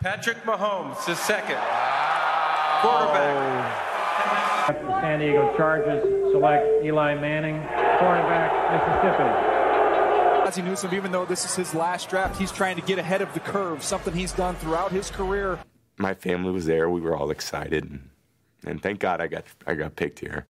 Patrick Mahomes, the second quarterback. San Diego Chargers select Eli Manning, cornerback, Mississippi. Ozzie Newsome, even though this is his last draft, he's trying to get ahead of the curve, something he's done throughout his career. My family was there. We were all excited, and, and thank God I got I got picked here.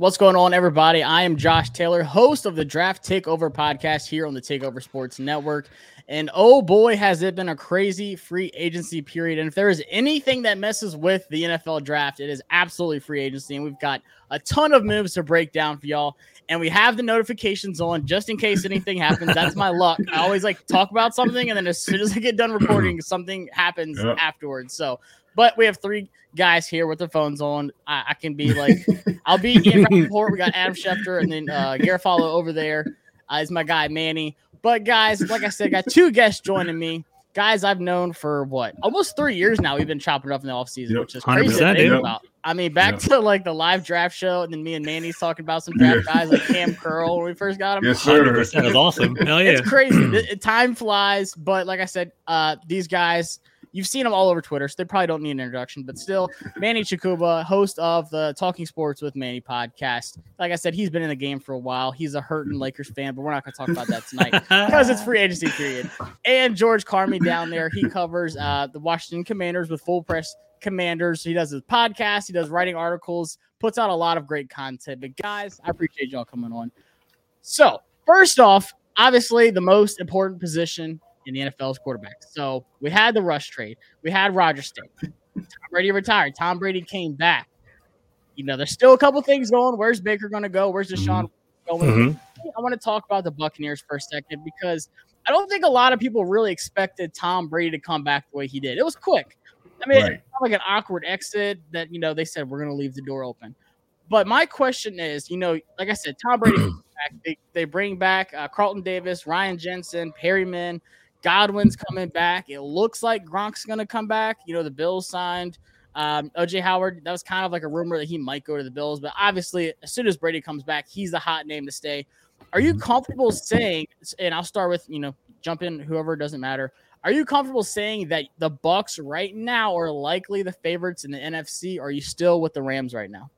What's going on, everybody? I am Josh Taylor, host of the Draft Takeover podcast here on the Takeover Sports Network. And oh boy, has it been a crazy free agency period. And if there is anything that messes with the NFL draft, it is absolutely free agency. And we've got a ton of moves to break down for y'all. And we have the notifications on just in case anything happens. That's my luck. I always like talk about something, and then as soon as I get done recording, something happens yep. afterwards. So but we have three guys here with their phones on. I, I can be like, I'll be Ian Rapoport. We got Adam Schefter and then uh, Garafolo over there uh, is my guy Manny. But guys, like I said, I got two guests joining me. Guys, I've known for what almost three years now. We've been chopping up in the offseason, yep. which is crazy to think about. I mean, back yep. to like the live draft show, and then me and Manny's talking about some draft guys like Cam Curl when we first got him. Yes, sir. That was awesome. Hell yeah. It's crazy. It, time flies, but like I said, uh, these guys You've seen him all over Twitter, so they probably don't need an introduction. But still, Manny Chokuba, host of the Talking Sports with Manny podcast. Like I said, he's been in the game for a while. He's a hurting Lakers fan, but we're not going to talk about that tonight because it's free agency period. And George Carmi down there, he covers uh, the Washington Commanders with Full Press Commanders. He does his podcast, he does writing articles, puts out a lot of great content. But guys, I appreciate y'all coming on. So, first off, obviously the most important position in the NFL's quarterbacks. So we had the rush trade. We had Roger State. Tom Brady retired. Tom Brady came back. You know, there's still a couple things going. Where's Baker going to go? Where's Deshaun mm-hmm. going? Mm-hmm. I want to talk about the Buccaneers for a second because I don't think a lot of people really expected Tom Brady to come back the way he did. It was quick. I mean, right. like an awkward exit that, you know, they said we're going to leave the door open. But my question is, you know, like I said, Tom Brady back. They, they bring back uh, Carlton Davis, Ryan Jensen, Perryman. Godwin's coming back. It looks like Gronk's going to come back. You know, the Bills signed um, OJ Howard. That was kind of like a rumor that he might go to the Bills, but obviously, as soon as Brady comes back, he's the hot name to stay. Are you comfortable saying? And I'll start with you know, jump in whoever doesn't matter. Are you comfortable saying that the Bucs right now are likely the favorites in the NFC? Or are you still with the Rams right now?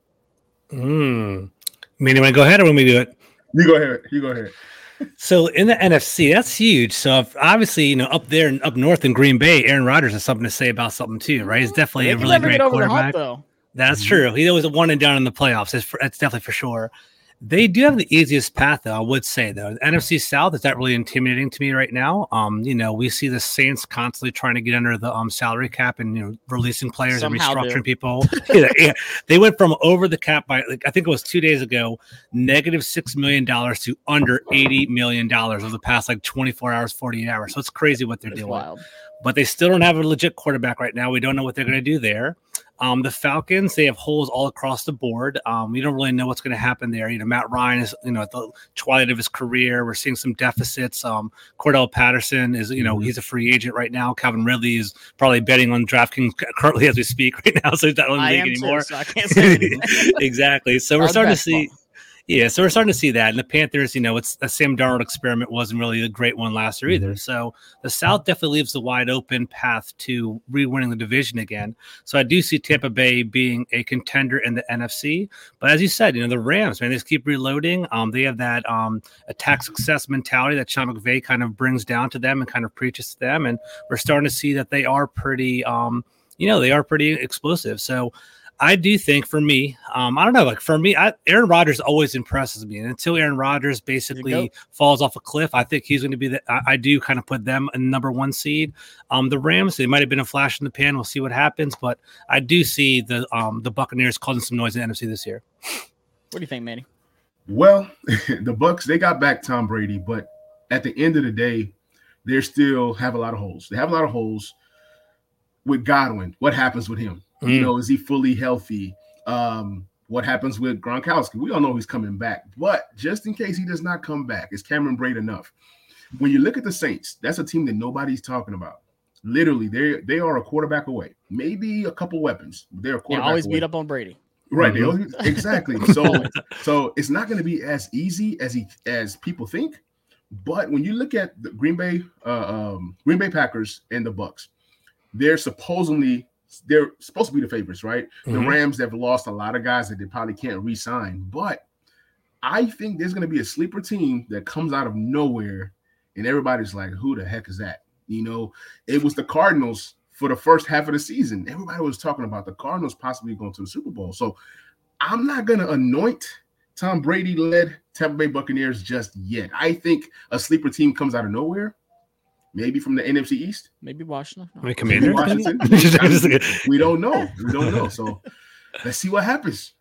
Hmm. I mean, you want go ahead or when we do it? You go ahead. You go ahead so in the NFC, that's huge. So obviously, you know, up there and up north in Green Bay, Aaron Rodgers has something to say about something too, right? He's definitely a really great quarterback. Hump, that's mm-hmm. true. He was a one and down in the playoffs. That's, that's definitely for sure. They do have the easiest path, though. I would say, though, the NFC South is not really intimidating to me right now. Um, you know, we see the Saints constantly trying to get under the um salary cap and you know releasing players Somehow and restructuring do. people. yeah, yeah, they went from over the cap by like I think it was two days ago, negative six million dollars to under eighty million dollars over the past like twenty four hours, forty eight hours. So it's crazy what they're doing. Wild. But they still don't have a legit quarterback right now. We don't know what they're going to do there. Um, the Falcons, they have holes all across the board. Um, we don't really know what's going to happen there. You know, Matt Ryan is, you know, at the twilight of his career. We're seeing some deficits. Um, Cordarrelle Patterson is, you know, mm-hmm. he's a free agent right now. Calvin Ridley is probably betting on DraftKings currently as we speak right now, so he's not in the league anymore. Too, so I can't say exactly. So we're starting to see yeah, so we're starting to see that. And the Panthers, you know, it's the Sam Darnold experiment wasn't really a great one last year either. Mm-hmm. So the South definitely leaves the wide open path to re-winning the division again. So I do see Tampa Bay being a contender in the NFC. But as you said, you know, the Rams, man, they just keep reloading. Um, they have that um attack success mentality that Sean McVay kind of brings down to them and kind of preaches to them. And we're starting to see that they are pretty um, you know, they are pretty explosive. So I do think for me, um, I don't know, like for me, I, Aaron Rodgers always impresses me. And until Aaron Rodgers basically falls off a cliff, I think he's going to be the, I, I, do kind of put them in number one seed. Um, the Rams, they might have been a flash in the pan. We'll see what happens, but I do see the, um, the Buccaneers causing some noise in the NFC this year. What do you think, Manny? Well, the Bucs, they got back Tom Brady, but at the end of the day, they still have a lot of holes. They have a lot of holes with Godwin. What happens with him? Mm. You know, is he fully healthy? Um, what happens with Gronkowski? We all know he's coming back, but just in case he does not come back, is Cameron Brate enough? When you look at the Saints, that's a team that nobody's talking about. Literally, they they are a quarterback away, maybe a couple weapons. They're a quarterback. Yeah, always away. beat up on Brady. Right. Mm-hmm. Exactly. So so it's not going to be as easy as he as people think. But when you look at the Green Bay uh, um, Green Bay Packers and the Bucs, they're supposedly they're supposed to be the favorites, right? Mm-hmm. The Rams have lost a lot of guys that they probably can't re-sign, but I think there's going to be a sleeper team that comes out of nowhere, and everybody's like, "Who the heck is that?" You know, it was the Cardinals for the first half of the season. Everybody was talking about the Cardinals possibly going to the Super Bowl. So I'm not going to anoint Tom Brady led Tampa Bay Buccaneers just yet. I think a sleeper team comes out of nowhere maybe from the NFC East, maybe Washington, no. maybe Commanders. Washington. we don't know. We don't know. So let's see what happens.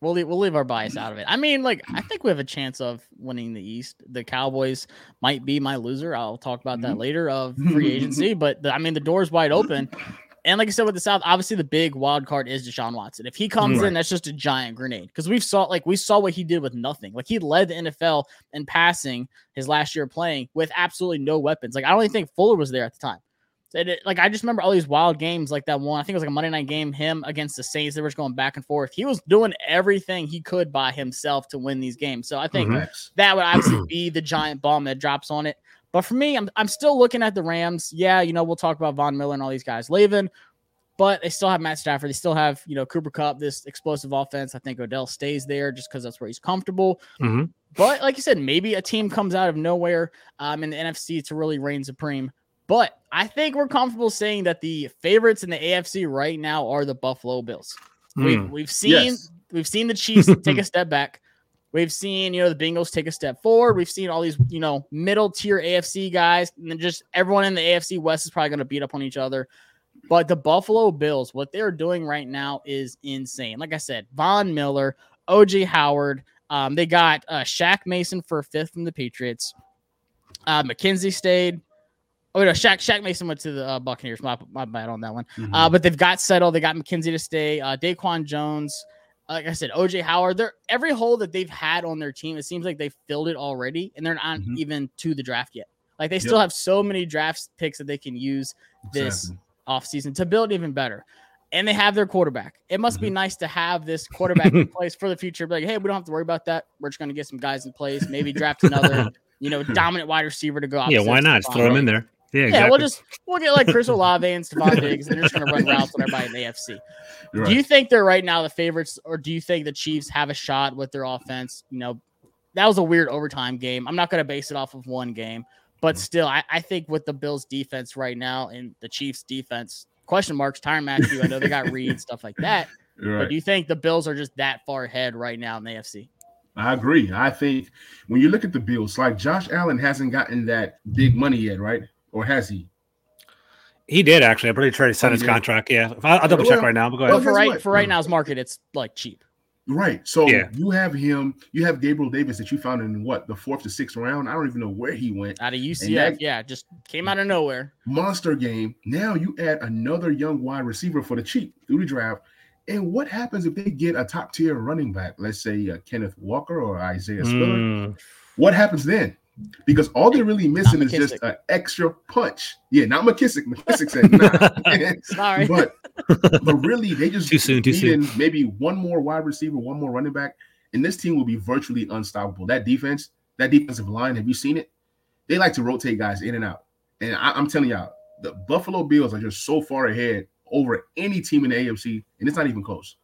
We'll leave, we'll leave our bias out of it. I mean, like I think we have a chance of winning the East. The Cowboys might be my loser. I'll talk about that mm-hmm. later of free agency, but the, I mean the door's wide open. And like I said with the South, obviously the big wild card is Deshaun Watson. If he comes right. in, that's just a giant grenade. Because we've saw like we saw what he did with nothing. Like he led the NFL in passing his last year playing with absolutely no weapons. Like I don't even think Fuller was there at the time. It, like I just remember all these wild games like that one. I think it was like a Monday night game, him against the Saints. They were just going back and forth. He was doing everything he could by himself to win these games. So I think mm-hmm. that would obviously be the giant bomb that drops on it. But for me, I'm, I'm still looking at the Rams. Yeah, you know, we'll talk about Von Miller and all these guys. Levin, but they still have Matt Stafford. They still have, you know, Cooper Kupp, this explosive offense. I think Odell stays there just because that's where he's comfortable. Mm-hmm. But like you said, maybe a team comes out of nowhere um, in the NFC to really reign supreme. But I think we're comfortable saying that the favorites in the AFC right now are the Buffalo Bills. Mm. We've, we've seen yes. we've seen the Chiefs take a step back. We've seen, you know, the Bengals take a step forward. We've seen all these, you know, middle tier AFC guys, and then just everyone in the AFC West is probably going to beat up on each other. But the Buffalo Bills, what they're doing right now is insane. Like I said, Von Miller, OJ Howard. Um, they got uh, Shaq Mason for fifth from the Patriots. Uh, McKenzie stayed. Oh no, Shaq Shaq Mason went to the uh, Buccaneers. My, my bad on that one. Mm-hmm. Uh, but they've got settled. They got McKenzie to stay. Uh, Daquan Jones. Like I said, OJ Howard. They're every hole that they've had on their team. It seems like they've filled it already, and they're not mm-hmm. even to the draft yet. Like they yep. still have so many draft picks that they can use this exactly offseason to build even better. And they have their quarterback. It must mm-hmm. be nice to have this quarterback in place for the future. Be like, hey, we don't have to worry about that. We're just going to get some guys in place. Maybe draft another, you know, dominant wide receiver to go. Yeah, why not? Just throw them in there. Yeah, exactly. yeah. We'll just we'll get like Chris Olave and Stefon Diggs, and they're just to run routes on everybody in the AFC. Do you think they're right now the favorites, or do you think the Chiefs have a shot with their offense? You know, that was a weird overtime game. I'm not going to base it off of one game, but mm-hmm. still, I, I think with the Bills' defense right now and the Chiefs' defense, question marks, Tyrann Mathieu. I know they got Reed, stuff like that. But do you think the Bills are just that far ahead right now in the AFC? I agree. I think when you look at the Bills, like Josh Allen hasn't gotten that big money yet, right? Or has he? He did actually. I'm pretty sure he signed oh, his contract. Yeah, I'll, I'll double check right now. But go ahead. Well, for right for right now's market, it's like cheap. Right. So yeah. you have him, you have Gabriel Davis that you found in what the fourth to sixth round. I don't even know where he went. Out of UCF, that, yeah, just came out of nowhere. Monster game. Now you add another young wide receiver for the cheap through the draft. And what happens if they get a top tier running back? Let's say uh, Kenneth Walker or Isaiah Spiller. Mm. What happens then? Because all they're really missing is just an extra punch. Yeah, not McKissic. McKissic said, nah. Sorry. But but really, they just too soon, too soon. maybe one more wide receiver, one more running back, and this team will be virtually unstoppable. That defense, that defensive line, have you seen it? They like to rotate guys in and out. And I, I'm telling y'all, the Buffalo Bills are just so far ahead over any team in the AFC, and it's not even close.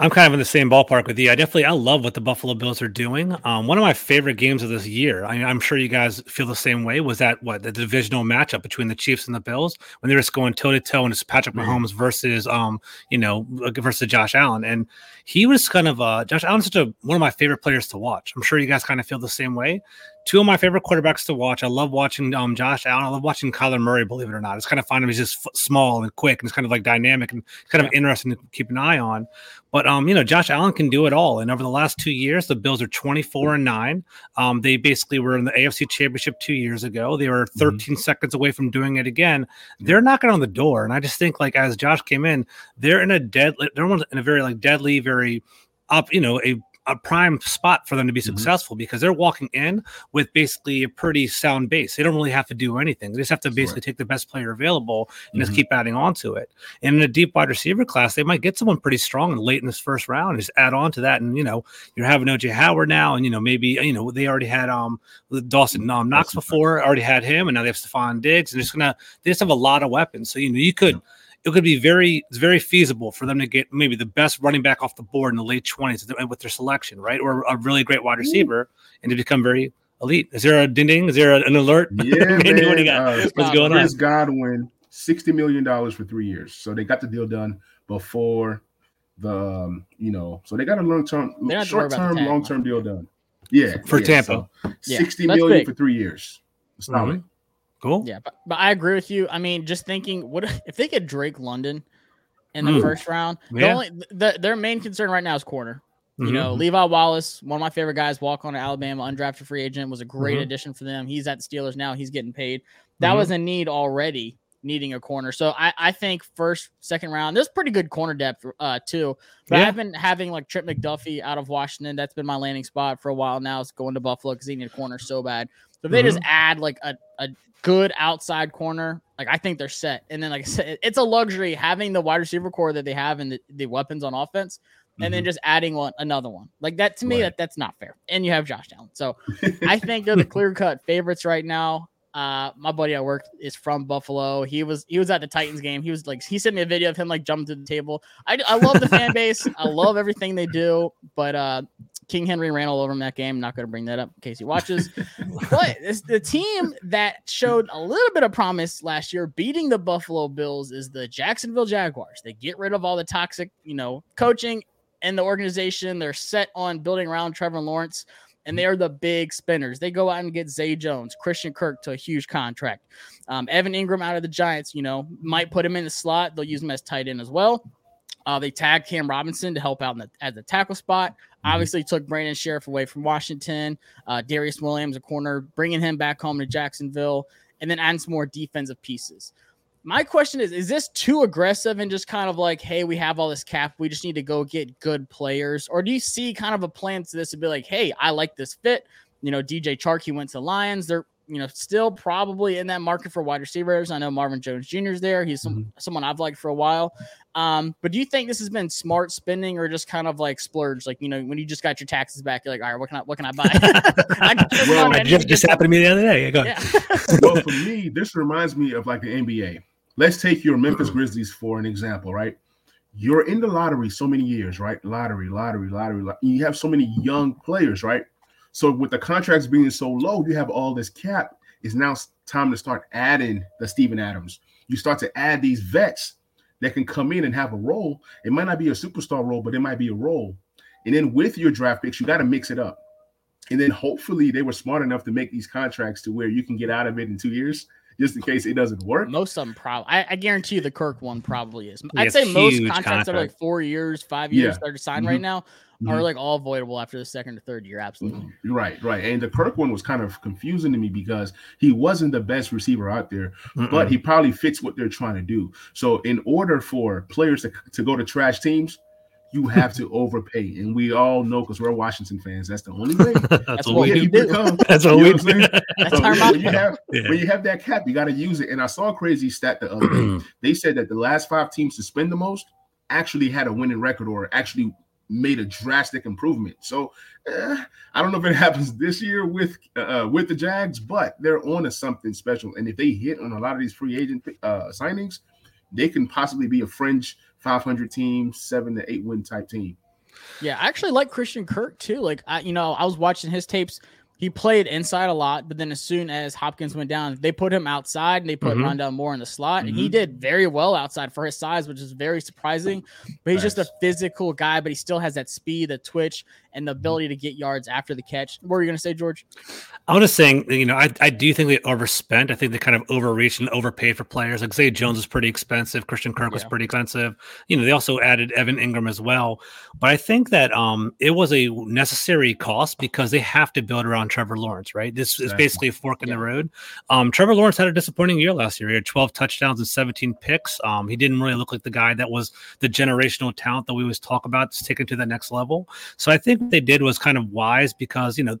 I'm kind of in the same ballpark with you. I definitely I love what the Buffalo Bills are doing. Um, one of my favorite games of this year. I am sure you guys feel the same way. Was that what the divisional matchup between the Chiefs and the Bills when they were just going toe to toe and it's Patrick Mahomes versus um you know versus Josh Allen and he was kind of uh Josh Allen's such a one of my favorite players to watch. I'm sure you guys kind of feel the same way two of my favorite quarterbacks to watch. I love watching um, Josh Allen. I love watching Kyler Murray. Believe it or not, it's kind of fun. He's just f- small and quick, and it's kind of like dynamic and kind of interesting to keep an eye on. But um, you know, Josh Allen can do it all. And over the last two years, the Bills are twenty four and nine. Um, they basically were in the AFC Championship two years ago. They were mm-hmm. 13 mm-hmm. seconds away from doing it again. They're knocking on the door, and I just think like as Josh came in, they're in a dead. They're in a very like deadly, very up. You know, a a prime spot for them to be mm-hmm. successful because they're walking in with basically a pretty sound base. They don't really have to do anything. They just have to basically take the best player available and mm-hmm. just keep adding on to it. And in a deep wide receiver class, they might get someone pretty strong and late in this first round and just add on to that. And you know, you're having OJ Howard now, and you know maybe you know they already had um Dawson um, Knox before, already had him, and now they have Stefon Diggs, and just gonna they just have a lot of weapons. So you know you could. Yeah it could be very it's very feasible for them to get maybe the best running back off the board in the late 20s with their selection, right? Or a really great wide receiver and to become very elite. Is there a ding ding? Is there an alert? Yeah, man. what do you got? Uh, What's going Chris on? Godwin, $60 million for three years. So they got the deal done before the um, you know, so they got a long term short term, long term deal done. Yeah. For yeah, Tampa. So yeah, 60 million big. for three years. It's not mm-hmm. Cool. Yeah, but, but I agree with you. I mean, just thinking, what if they get Drake London in the mm. first round? Yeah. The only the, their main concern right now is corner. Mm-hmm. You know, mm-hmm. Levi Wallace, one of my favorite guys, walk on to Alabama, undrafted free agent, was a great mm-hmm. addition for them. He's at the Steelers now. He's getting paid. That mm-hmm. was a need already, needing a corner. So I, I think first, second round, there's pretty good corner depth uh, too. But yeah. I've been having like Trip McDuffie out of Washington. That's been my landing spot for a while now. It's going to Buffalo because he need a corner so bad. So if they just mm-hmm. add like a, a good outside corner, like I think they're set. And then, like I said, it's a luxury having the wide receiver core that they have and the, the weapons on offense, and mm-hmm. then just adding one another one. Like that to me, right. that that's not fair. And you have Josh Allen, so I think they're the clear cut favorites right now. Uh, my buddy at work is from Buffalo. He was he was at the Titans game. He was like he sent me a video of him like jumping to the table. I, I love the fan base. I love everything they do. But uh, King Henry ran all over him that game. Not going to bring that up in case he watches. but it's the team that showed a little bit of promise last year, beating the Buffalo Bills, is the Jacksonville Jaguars. They get rid of all the toxic, you know, coaching and the organization. They're set on building around Trevor Lawrence and they are the big spinners. They go out and get Zay Jones, Christian Kirk to a huge contract. Um, Evan Engram out of the Giants, you know, might put him in the slot. They'll use him as tight end as well. Uh, they tagged Cam Robinson to help out the, at the tackle spot. Mm-hmm. Obviously, took Brandon Scherff away from Washington. Uh, Darious Williams, a corner, bringing him back home to Jacksonville, and then adding some more defensive pieces my question is is this too aggressive and just kind of like hey we have all this cap we just need to go get good players or do you see kind of a plan to this to be like hey i like this fit you know dj chark he went to lions they're you know still probably in that market for wide receivers i know marvin jones jr is there he's some, mm-hmm. someone i've liked for a while um, but do you think this has been smart spending or just kind of like splurge? Like, you know, when you just got your taxes back, you're like, all right, what can I what can I buy? I, well, just, just happened to me the other day. Yeah. well, for me, this reminds me of like the NBA let's take your Memphis Grizzlies for an example, right? You're in the lottery so many years, right? Lottery, lottery, lottery. You have so many young players, right? So with the contracts being so low, you have all this cap. It's now time to start adding the Steven Adams. You start to add these vets that can come in and have a role. It might not be a superstar role, but it might be a role. And then with your draft picks, you got to mix it up. And then hopefully they were smart enough to make these contracts to where you can get out of it in two years just in case it doesn't work. Most of them probably. I, I guarantee you the Kirk one probably is. I'd say most contracts contract. are like four years, five years yeah. that are signed mm-hmm. right now mm-hmm. are like all voidable after the second or third year. Absolutely. Mm-hmm. Right, right. And the Kirk one was kind of confusing to me because he wasn't the best receiver out there, Mm-mm. but he probably fits what they're trying to do. So in order for players to, to go to trash teams, you have to overpay. And we all know because we're Washington fans, that's the only way. that's, that's what we do. Become, that's what we do. so when, you have, yeah. when you have that cap, you got to use it. And I saw a crazy stat the other day. they said that the last five teams to spend the most actually had a winning record or actually made a drastic improvement. So eh, I don't know if it happens this year with uh, with the Jags, but they're on to something special. And if they hit on a lot of these free agent uh, signings, they can possibly be a fringe 500 team, seven to eight win type team. Yeah, I actually like Christian Kirk too. Like, I, you know, I was watching his tapes. He played inside a lot, but then as soon as Hopkins went down, they put him outside and they put mm-hmm. Rondale Moore in the slot, mm-hmm. and he mm-hmm. did very well outside for his size, which is very surprising. But he's nice. just a physical guy, but he still has that speed, the twitch, and the mm-hmm. ability to get yards after the catch. What were you going to say, George? I was just saying, you know, I, I do think they overspent. I think they kind of overreached and overpaid for players. Like Zay Jones was pretty expensive. Christian Kirk yeah. was pretty expensive. You know, they also added Evan Engram as well. But I think that um it was a necessary cost because they have to build around Trevor Lawrence, right? This is basically a fork in yeah. the road. Um, Trevor Lawrence had a disappointing year last year. He had 12 touchdowns and 17 picks. Um, he didn't really look like the guy that was the generational talent that we always talk about, to take it to the next level. So I think what they did was kind of wise because, you know,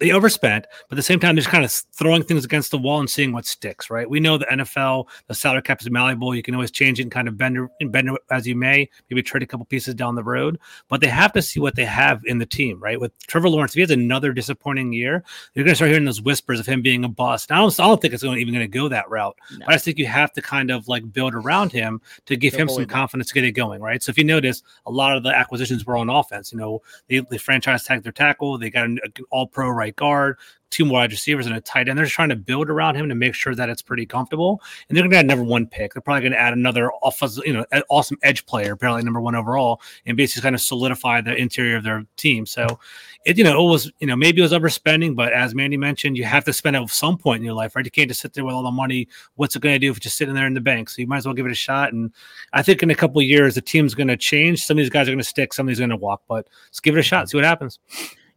they overspent, but at the same time, they're just kind of throwing things against the wall and seeing what sticks, right? We know the NFL, the salary cap is malleable. You can always change it and kind of bend it, bend it as you may, maybe trade a couple pieces down the road, but they have to see what they have in the team, right? With Trevor Lawrence, if he has another disappointing year, you're going to start hearing those whispers of him being a bust. I don't, I don't think it's going even going to go that route, no. but I think you have to kind of like build around him to give him some confidence to get it going, right? So if you notice, a lot of the acquisitions were on offense. You know, they, they franchise tagged their tackle, they got an all pro right right guard, two wide receivers, and a tight end. They're just trying to build around him to make sure that it's pretty comfortable. And they're going to add number one pick. They're probably going to add another offensive, you know, awesome edge player, apparently number one overall, and basically kind of solidify the interior of their team. So, it you know it was you know maybe it was overspending, but as Manny mentioned, you have to spend at some point in your life, right? You can't just sit there with all the money. What's it going to do if it's just sitting there in the bank? So you might as well give it a shot. And I think in a couple years, the team's going to change. Some of these guys are going to stick. Some of these are going to walk. But let's give it a shot. See what happens.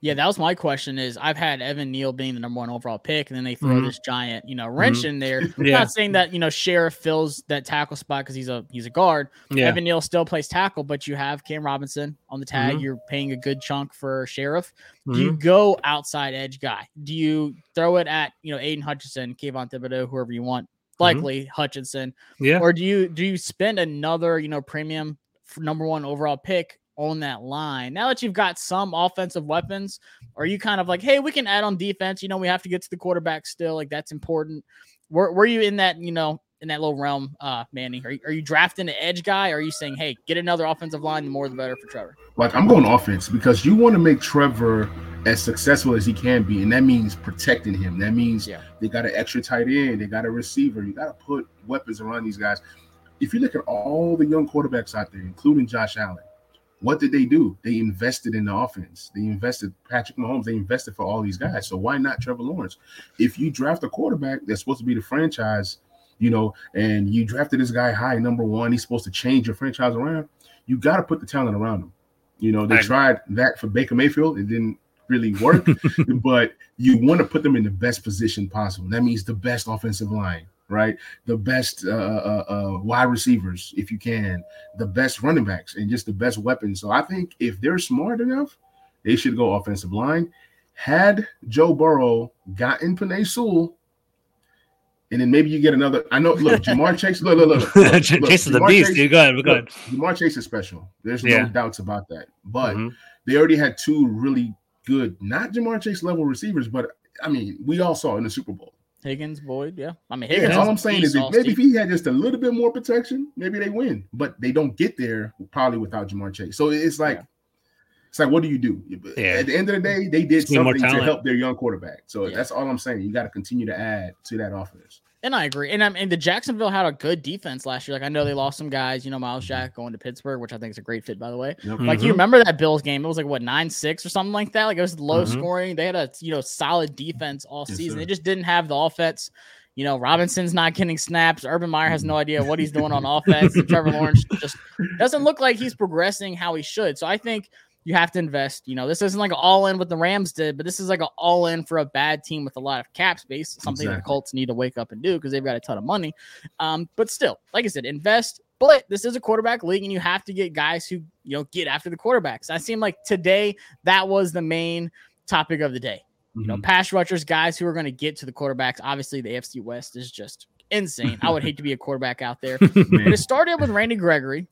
Yeah, that was my question. Is I've had Evan Neal being the number one overall pick, and then they throw mm-hmm. this giant, you know, wrench mm-hmm. in there. yeah. Not saying that you know Scherff fills that tackle spot because he's a he's a guard. Yeah. Evan Neal still plays tackle, but you have Cam Robinson on the tag. Mm-hmm. You're paying a good chunk for Scherff. Do you mm-hmm. go outside edge guy? Do you throw it at you know Aidan Hutchinson, Kayvon Thibodeaux, whoever you want? Mm-hmm. Likely Hutchinson. Yeah. Or do you do you spend another you know premium number one overall pick on that line. Now that you've got some offensive weapons, are you kind of like, hey, we can add on defense? You know, we have to get to the quarterback still. Like that's important. Were, were you in that, you know, in that little realm, uh, Manny? Are you, are you drafting an edge guy? are you saying, hey, get another offensive line, the more the better for Trevor? Like I'm going offense because you want to make Trevor as successful as he can be, and that means protecting him. That means yeah. they got an extra tight end, they got a receiver. You got to put weapons around these guys. If you look at all the young quarterbacks out there, including Josh Allen, what did they do? They invested in the offense. They invested Patrick Mahomes. They invested for all these guys. So why not Trevor Lawrence? If you draft a quarterback that's supposed to be the franchise, you know, and you drafted this guy high, number one, he's supposed to change your franchise around. You got to put the talent around him. You know, they tried that for Baker Mayfield. It didn't really work, but you want to put them in the best position possible. That means the best offensive line, right? The best uh, uh, uh, wide receivers, if you can, the best running backs, and just the best weapons. So I think if they're smart enough, they should go offensive line. Had Joe Burrow gotten Penei Sewell, and then maybe you get another. I know. Look, Ja'Marr Chase. Look, look, look. look, look Chase is the beast. Chase, go ahead. Go ahead. Ja'Marr Chase is special. There's yeah. no doubts about that. But mm-hmm. they already had two really good, not Ja'Marr Chase level receivers, but I mean, we all saw in the Super Bowl. Higgins, Boyd, yeah. I mean, Higgins. Yeah, all I'm saying is maybe if he had just a little bit more protection, maybe they win. But they don't get there probably without Ja'Marr Chase. So it's like, yeah. it's like, what do you do? Yeah. At the end of the day, they did something to help their young quarterback. So yeah. that's all I'm saying. You got to continue to add to that offense. And I agree. And I mean, the Jacksonville had a good defense last year. Like I know they lost some guys. You know, mm-hmm. Jack going to Pittsburgh, which I think is a great fit, by the way. Like mm-hmm. you remember that Bills game? It was like what nine six or something like that. Like it was low mm-hmm. scoring. They had a you know solid defense all yes, season. Sir. They just didn't have the offense. You know, Robinson's not getting snaps. Urban Meyer has no idea what he's doing on offense. And Trevor Lawrence just doesn't look like he's progressing how he should. So I think you have to invest. You know, this isn't like an all in what the Rams did, but this is like an all in for a bad team with a lot of cap space, something exactly. the Colts need to wake up and do because they've got a ton of money. Um, but still, like I said, invest. But this is a quarterback league, and you have to get guys who you know get after the quarterbacks. I seem like today that was the main topic of the day. You know, mm-hmm. pass rushers, guys who are going to get to the quarterbacks. Obviously, the AFC West is just insane. I would hate to be a quarterback out there. but it started with Randy Gregory,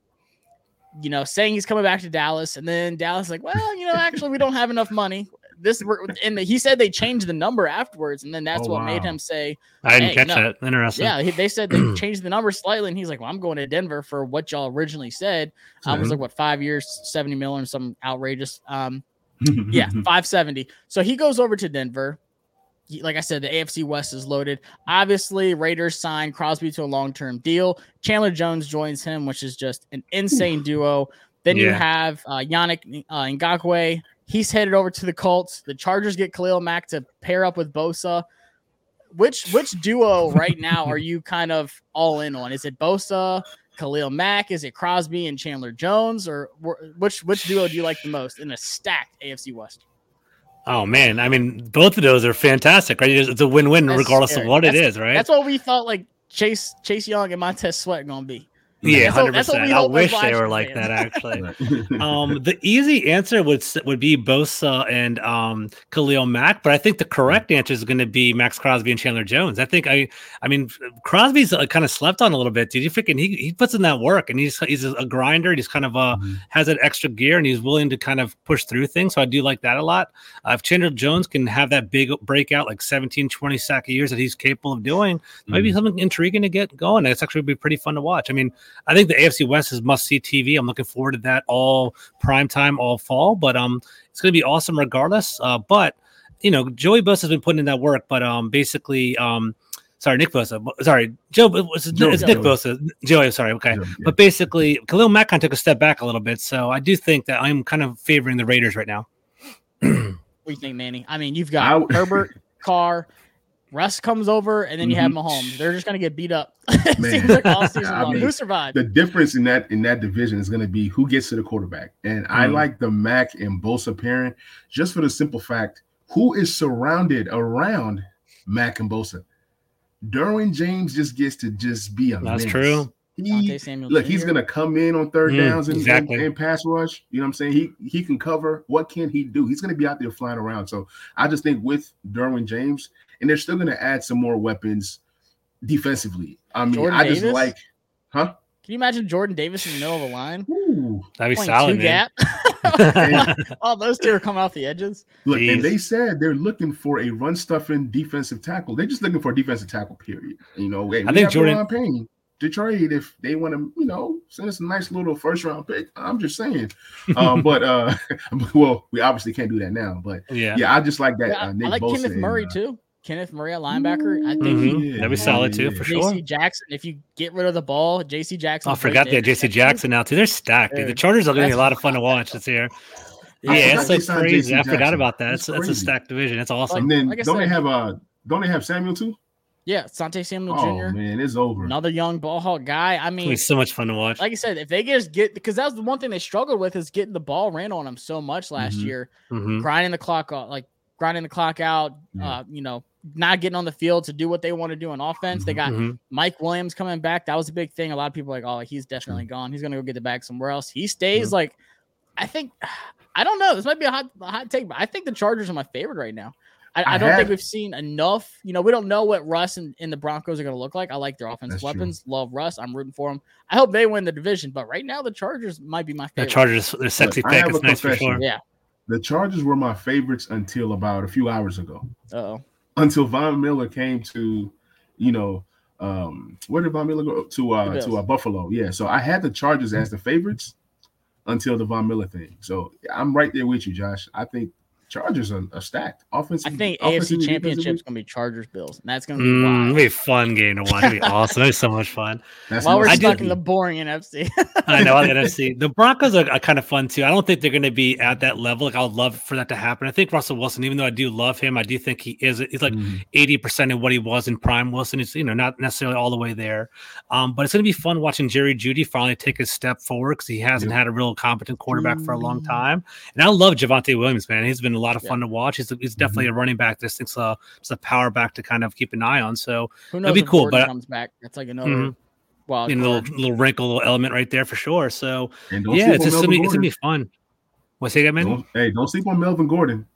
you know, saying he's coming back to Dallas, and then Dallas like, well, you know, actually, we don't have enough money. This and he said they changed the number afterwards, and then that's oh, what wow. made him say. I didn't hey, catch no. that. Interesting. Yeah, they said they changed the number slightly, and he's like, "Well, I'm going to Denver for what y'all originally said." I was like, "What five years, seventy million, some outrageous." Um, yeah, 570. So he goes over to Denver. Like I said, the AFC West is loaded. Obviously, Raiders signed Crosby to a long term deal. Chandler Jones joins him, which is just an insane duo. Then yeah. you have uh, Yannick uh, Ngakoue. He's headed over to the Colts. The Chargers get Khalil Mack to pair up with Bosa. Which which duo right now are you kind of all in on? Is it Bosa? Khalil Mack? Is it Crosby and Chandler Jones, or which which duo do you like the most in a stacked AFC West? Oh man, I mean, both of those are fantastic, right? It's a win-win That's regardless scary. of what that's, it is, right? That's what we thought like Chase Chase Young and Montez Sweat gonna be. Yeah, hundred percent. I wish they were like that. Actually, um, the easy answer would would be Bosa and um, Khalil Mack, but I think the correct answer is going to be Maxx Crosby and Chandler Jones. I think I, I mean, Crosby's uh, kind of slept on a little bit. Did you freaking he he puts in that work and he's he's a grinder. He's kind of uh mm-hmm. has that extra gear and he's willing to kind of push through things. So I do like that a lot. Uh, if Chandler Jones can have that big breakout like 17, 20 sack a years that he's capable of doing, mm-hmm. maybe something intriguing to get going. It's actually be pretty fun to watch. I mean, I think the AFC West is must see TV. I'm looking forward to that all prime time, all fall. But um, it's going to be awesome regardless. Uh, but you know, Joey Bosa has been putting in that work. But um, basically, um, sorry, Nick Bosa. Sorry, Joe. It's, Joe, it's Nick Bosa. Joey. Sorry. Okay. Joe, yeah. But basically, Khalil Mack kind of took a step back a little bit. So I do think that I'm kind of favoring the Raiders right now. what do you think, Manny? I mean, you've got Herbert, Carr, Russ comes over, and then you mm-hmm. have Mahomes. They're just gonna get beat up. Seems like all season long. Mean, who survived? The difference in that in that division is gonna be who gets to the quarterback. And mm. I like the Mack and Bosa pairing just for the simple fact who is surrounded around Mack and Bosa. Derwin James just gets to just be a That's true. He, look, he's gonna come in on third mm, downs and, exactly. and, and, pass rush. You know what I'm saying? He he can cover. What can he do? He's gonna be out there flying around. So I just think with Derwin James, and they're still going to add some more weapons defensively. I mean, Jordan I just Davis? like, huh? Can you imagine Jordan Davis in the middle of the line? Ooh, that'd be solid, two man. Gap. All those two are coming off the edges. Look, Jeez. and they said they're looking for a run stuffing defensive tackle. They're just looking for a defensive tackle. Period. You know, hey, I think Jordan Payne to trade if they want to, you know, send us a nice little first round pick. I'm just saying. Um, but uh, well, we obviously can't do that now. But yeah, yeah, I just like that. Yeah, uh, I like Bosa Kenneth Murray and, uh, too. Kenneth Murray, linebacker. I think mm-hmm. he, that'd be solid too for sure. JC Jackson, if you get rid of the ball, JC Jackson. Oh, I forgot that JC Jackson now too. They're stacked. Dude. The Chargers are going to be a lot of fun to watch this year. Yeah, it's so crazy. I forgot about that. That's, that's, a stacked division. It's awesome. And then like don't said, they have uh don't they have Samuel too? Yeah, Sante Samuel oh, Jr. man, it's over. Another young ball hawk guy. I mean, it's so much fun to watch. Like I said, if they just get because that was the one thing they struggled with is getting the ball ran on them so much last mm-hmm. year, mm-hmm. grinding the clock, off, like grinding the clock out. Yeah. Uh, you know, not getting on the field to do what they want to do on offense. They got mm-hmm. Mike Williams coming back. That was a big thing. A lot of people like, oh, he's definitely gone. He's gonna go get the bag somewhere else. He stays. Mm-hmm. Like, I think, I don't know. This might be a hot, a hot take, but I think the Chargers are my favorite right now. I, I, I don't have, think we've seen enough. You know, we don't know what Russ and, and the Broncos are going to look like. I like their offensive weapons. True. Love Russ. I'm rooting for them. I hope they win the division. But right now, the Chargers might be my favorite. The Chargers, they're sexy Look, thick. It's nice for sure. Yeah. The Chargers were my favorites until about a few hours ago. Oh until Von Miller came to, you know, um, where did Von Miller go to? Uh, to uh, Buffalo. Yeah. So I had the Chargers as the favorites until the Von Miller thing. So I'm right there with you, Josh. I think Chargers are, are stacked. Offensive. I think AFC Championship's gonna be Chargers Bills, and that's gonna be mm, it'll be a fun game to watch. It'll be awesome. It's so much fun. That's While we're I stuck in the boring NFC. I know the NFC. The Broncos are, are, kind of fun too. I don't think they're gonna be at that level. Like I would love for that to happen. I think Russell Wilson, even though I do love him, I do think he is. He's like mm-hmm. 80 mm percent of what he was in prime Wilson. It's you know not necessarily all the way there, um, but it's gonna be fun watching Jerry Jeudy finally take a step forward because he hasn't yep. had a real competent quarterback mm for a long mm. time. And I love Javonte Williams, man. He's been a lot of fun to watch. He's, he's definitely mm-hmm. a running back. This thing's a, it's a power back to kind of keep an eye on. So it'd be cool. But comes back, that's like another mm-hmm. wild you know, little, little wrinkle, little element right there for sure. So yeah, it's, just, gonna be, it's gonna be fun. What's that, man? Hey, don't sleep on Melvin Gordon.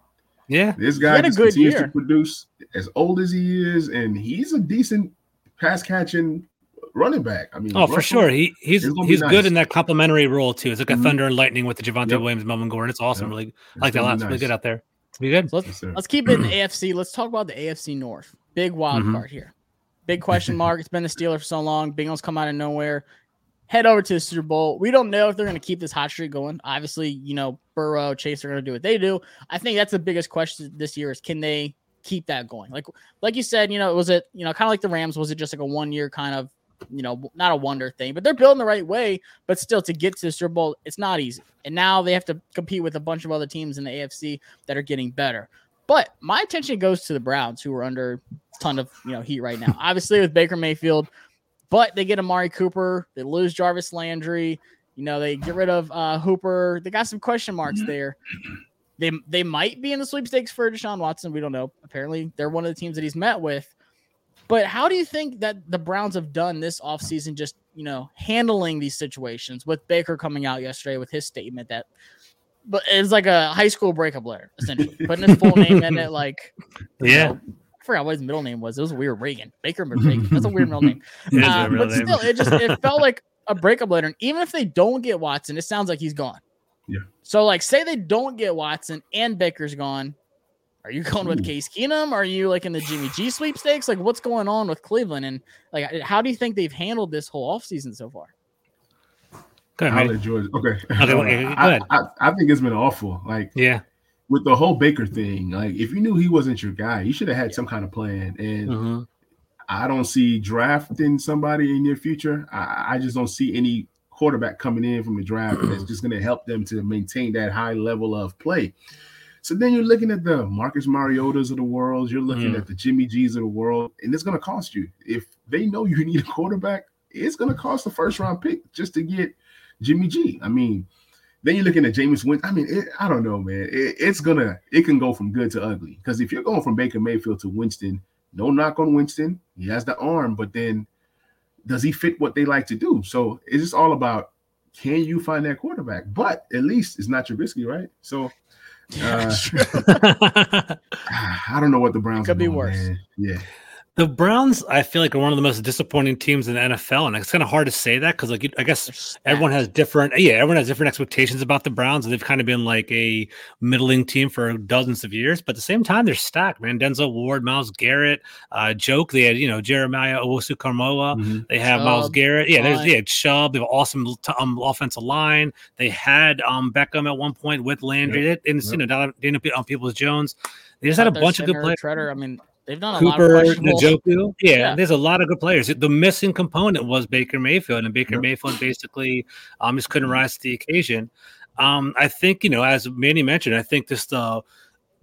Yeah, this guy just continues year. to produce as old as he is, and he's a decent pass catching running back. I mean, oh, Russell, for sure, he he's he's nice. good in that complementary role too. It's like a mm-hmm. thunder and lightning with the Javonte yep. Williams, Melvin Gordon. It's awesome. Yep. Really, I like that a lot. It's nice. really good out there. Be good. So let's, yes, let's keep it in the AFC. Let's talk about the AFC North. Big wild mm-hmm. card here. Big question mark. It's been the Steelers for so long. Bengals come out of nowhere. Head over to the Super Bowl. We don't know if they're going to keep this hot streak going. Obviously, you know, Burrow, Chase are going to do what they do. I think that's the biggest question this year is can they keep that going? Like, like you said, you know, was it, you know, kind of like the Rams? Was it just like a one year kind of you know, not a wonder thing, but they're building the right way. But still, to get to the Super Bowl, it's not easy. And now they have to compete with a bunch of other teams in the AFC that are getting better. But my attention goes to the Browns, who are under a ton of you know heat right now. Obviously with Baker Mayfield, but they get Amari Cooper, they lose Jarvis Landry. You know they get rid of uh, Hooper. They got some question marks there. They they might be in the sweepstakes for Deshaun Watson. We don't know. Apparently, they're one of the teams that he's met with. But how do you think that the Browns have done this offseason, just you know, handling these situations with Baker coming out yesterday with his statement that but it's like a high school breakup letter, essentially. Putting his full name in it, like yeah. Know, I forgot what his middle name was. It was weird Reagan. Baker Reagan. That's a weird middle name. Uh, but name. still, it just it felt like a breakup letter. And even if they don't get Watson, it sounds like he's gone. Yeah. So like say they don't get Watson and Baker's gone. Are you going with Case Keenum? Are you like in the Jimmy G sweepstakes? Like what's going on with Cleveland? And like how do you think they've handled this whole offseason so far? Go ahead, I'll George. Okay. okay go ahead. I, I, I, think it's been awful. Like, yeah, with the whole Baker thing, like, if you knew he wasn't your guy, you should have had some kind of plan. And mm-hmm. I don't see drafting somebody in your future. I, I, just don't see any quarterback coming in from the draft that's just going to help them to maintain that high level of play. So then you're looking at the Marcus Mariotas of the world, you're looking mm. at the Jimmy G's of the world, and it's going to cost you. If they know you need a quarterback, it's going to cost the first round pick just to get Jimmy G. I mean, then you're looking at Jameis Winston. I mean, it, I don't know, man. It, it's gonna it can go from good to ugly because if you're going from Baker Mayfield to Winston, no knock on Winston, he has the arm, but then does he fit what they like to do? So it's just all about can you find that quarterback? But at least it's not Trubisky, right? So uh, I don't know what the Browns it could be doing, worse. Man. Yeah. The Browns, I feel like, are one of the most disappointing teams in the NFL, and it's kind of hard to say that because, like, I guess everyone has different, yeah, everyone has different expectations about the Browns, and they've kind of been like a middling team for dozens of years. But at the same time, they're stacked, man. Denzel Ward, Myles Garrett, uh, Joke. They had, you know, Jeremiah Owusu Koramoah. Mm-hmm. They have Chubb, Myles Garrett. Yeah, there's yeah Chubb. They have awesome um, offensive line. They had um, Beckham at one point with Landry, yep. and yep. you know, Daniel on Peoples Jones. They just had a bunch of good players. Treader, I mean, They've done a Cooper, lot of Njoku. Yeah, yeah, there's a lot of good players. The missing component was Baker Mayfield, and Baker Mayfield basically um, just couldn't rise to the occasion. Um, I think you know, as Manny mentioned, I think this the uh,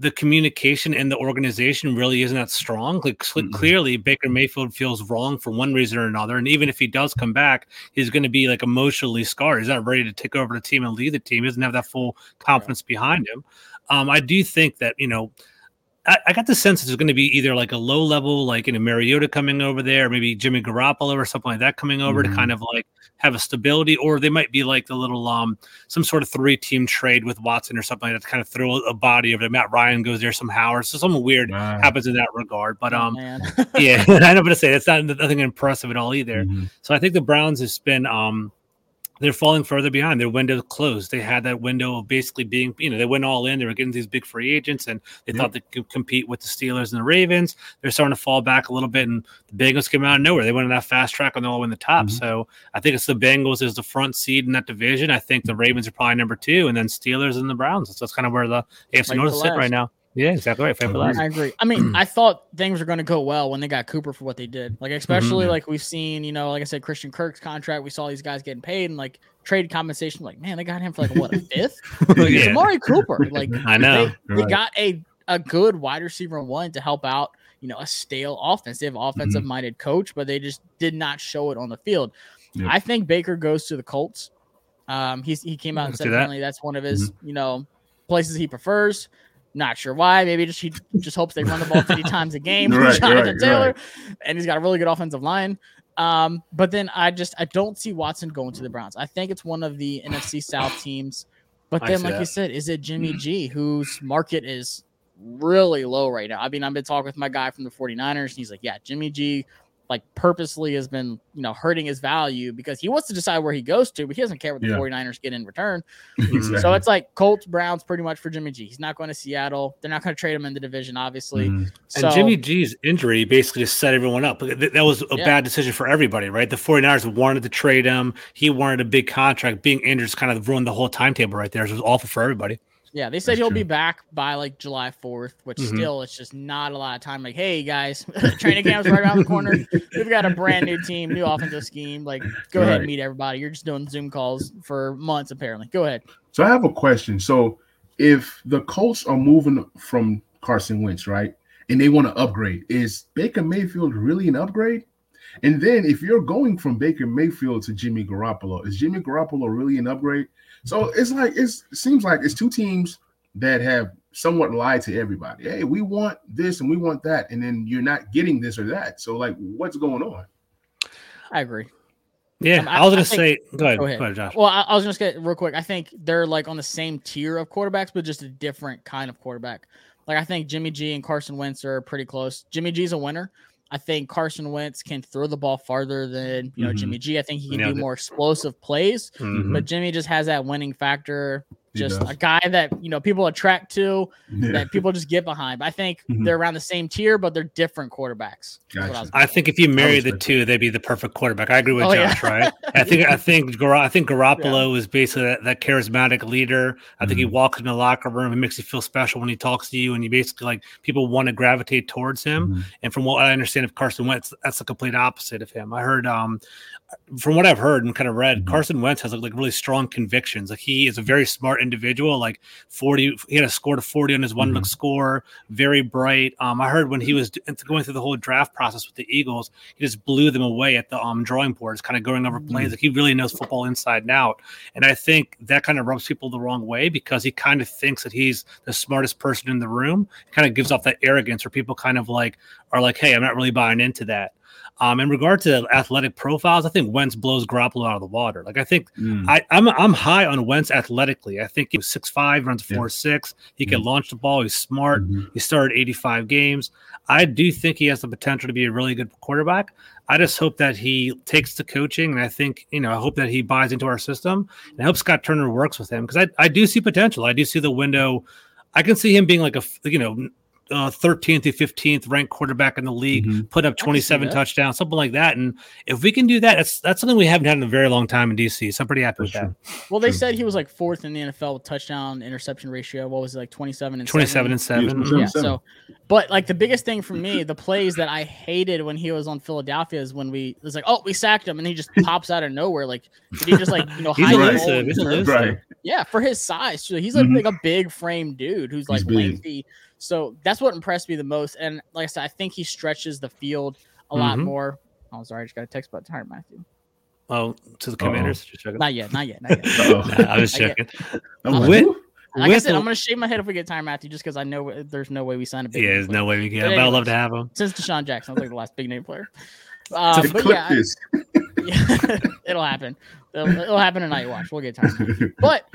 the communication in the organization really isn't that strong. Like mm-hmm. clearly, Baker Mayfield feels wrong for one reason or another, and even if he does come back, he's going to be like emotionally scarred. He's not ready to take over the team and lead the team. He doesn't have that full confidence behind him. Um, I do think that you know I, I got the sense it's going to be either like a low level, like in a Mariota coming over there, maybe Jimmy Garoppolo or something like that coming over mm-hmm. to kind of like have a stability, or they might be like the little um some sort of three team trade with Watson or something like that to kind of throw a body over there. Matt Ryan goes there somehow, or so something weird wow. happens in that regard. But oh, um, oh, yeah, I'm going to say. that's not nothing impressive at all either. Mm-hmm. So I think the Browns have been um they're falling further behind. Their window closed. They had that window of basically being, you know, they went all in. They were getting these big free agents, and they thought they could compete with the Steelers and the Ravens. They're starting to fall back a little bit, and the Bengals came out of nowhere. They went on that fast track and they're all in the top. Mm-hmm. So I think it's the Bengals as the front seed in that division. I think the Ravens are probably number two, and then Steelers and the Browns. So that's kind of where the AFC North is sitting right now. Yeah, exactly right. I agree. I mean, I thought things were going to go well when they got Cooper for what they did. Like, especially mm-hmm. like we've seen, you know, like I said, Christian Kirk's contract. We saw these guys getting paid and like trade compensation. Like, man, they got him for like what a fifth. yeah. Amari Cooper. Like, I know they, they got a a good wide receiver one to help out. You know, a stale offense. They have offensive minded mm-hmm. coach, but they just did not show it on the field. Yep. I think Baker goes to the Colts. Um, he's he came out and said that. that's one of his mm-hmm. you know places he prefers. Not sure why. Maybe just he just hopes they run the ball 50 times a game. right, Jonathan right, Taylor, right. and he's got a really good offensive line. Um, but then I just I don't see Watson going to the Browns. I think it's one of the NFC South teams. But then, like that. you said, is it Jimmy G whose market is really low right now? I mean, I've been talking with my guy from the 49ers, and he's like, Yeah, Jimmy G like purposely has been, you know, hurting his value because he wants to decide where he goes to, but he doesn't care what the yeah. 49ers get in return. Exactly. So it's like Colts, Browns pretty much for Jimmy G. He's not going to Seattle. They're not going to trade him in the division, obviously. Mm. So, and Jimmy G's injury basically just set everyone up. That was a yeah. bad decision for everybody, right? The 49ers wanted to trade him. He wanted a big contract. Being injured just kind of ruined the whole timetable right there. So It was awful for everybody. Yeah, they said That's he'll true. be back by like July 4th, which mm-hmm. still it's just not a lot of time. Like, hey guys, training camp's right around the corner. We've got a brand new team, new offensive scheme. Like, go right. ahead and meet everybody. You're just doing Zoom calls for months, apparently. Go ahead. So I have a question. So if the Colts are moving from Carson Wentz, right, and they want to upgrade, is Baker Mayfield really an upgrade? And then if you're going from Baker Mayfield to Jimmy Garoppolo, is Jimmy Garoppolo really an upgrade? So it's like it's, it seems like it's two teams that have somewhat lied to everybody. Hey, we want this and we want that, and then you're not getting this or that. So, like, what's going on? I agree. Yeah, um, I, I, was gonna I say. Go ahead, go ahead, go ahead Josh. Well, I, I was just gonna real quick. I think they're like on the same tier of quarterbacks, but just a different kind of quarterback. Like I think Jimmy G and Carson Wentz are pretty close. Jimmy G's a winner. I think Carson Wentz can throw the ball farther than you know mm-hmm. Jimmy G. I think he can do more explosive plays, mm-hmm. but Jimmy just has that winning factor just a guy that you know people attract to yeah. that people just get behind. But I think mm-hmm. they're around the same tier, but they're different quarterbacks. Gotcha. I, I, think if you marry the two, they'd be the perfect quarterback. I agree with oh, Josh. Yeah. Right? I think I think Gar- I think Garoppolo yeah. is basically that, that, charismatic leader. I think mm-hmm. he walks in the locker room and makes you feel special when he talks to you, and you basically like people want to gravitate towards him. Mm-hmm. And from what I understand of Carson Wentz, that's the complete opposite of him. I heard um from what I've heard and kind of read, mm-hmm. Carson Wentz has like, like, really strong convictions. Like he is a very smart individual. Like forty, he had a score to forty on his one mm-hmm. look score. Very bright. Um, I heard when he was going through the whole draft process with the Eagles, he just blew them away at the um drawing boards, kind of going over mm-hmm. Like he really knows football inside and out. And I think that kind of rubs people the wrong way because he kind of thinks that he's the smartest person in the room. It kind of gives off that arrogance where people kind of like are like, "Hey, I'm not really buying into that." Um, in regard to athletic profiles, I think Wentz blows Garoppolo out of the water. Like I think mm. I, I'm I'm high on Wentz athletically. I think he was six five, runs four yeah. six. He can mm. launch the ball. He's smart. Mm-hmm. He started 85 games. I do think he has the potential to be a really good quarterback. I just hope that he takes the coaching, and I think you know I hope that he buys into our system, and I hope Scott Turner works with him because I I do see potential. I do see the window. I can see him being like a you know uh, 13th to 15th ranked quarterback in the league, mm-hmm. put up 27 touchdowns, something like that. And if we can do that, that's that's something we haven't had in a very long time in DC. So I'm pretty happy that's with true. that. Well, they true. said he was like fourth in the NFL with touchdown interception ratio. What was it like 27 and 27 seven? and seven? Yeah. So, but like the biggest thing for me, the plays that I hated when he was on Philadelphia is when we it was like, oh, we sacked him, and he just pops out of nowhere. Like, did he just like you know hide elusive. He's elusive. Right. Yeah, for his size, he's like, mm-hmm. like a big frame dude who's like lengthy. So that's what impressed me the most. And like I said, I think he stretches the field a mm-hmm. lot more. Oh, sorry, I just got a text about Tyrann Mathieu. Oh, to the Commanders? Not yet, not yet, not yet. nah, I was checking. With, like I said, I'm going to shave my head if we get Tyrann Mathieu just because I know there's no way we sign a big. Yeah, there's no way we can. But, anyways, I'd love to have him. Since DeSean Jackson, I was like the last big name player. Uh, but yeah, I, yeah it'll happen. It'll, it'll, happen tonight. Watch, we'll get Tyrann. But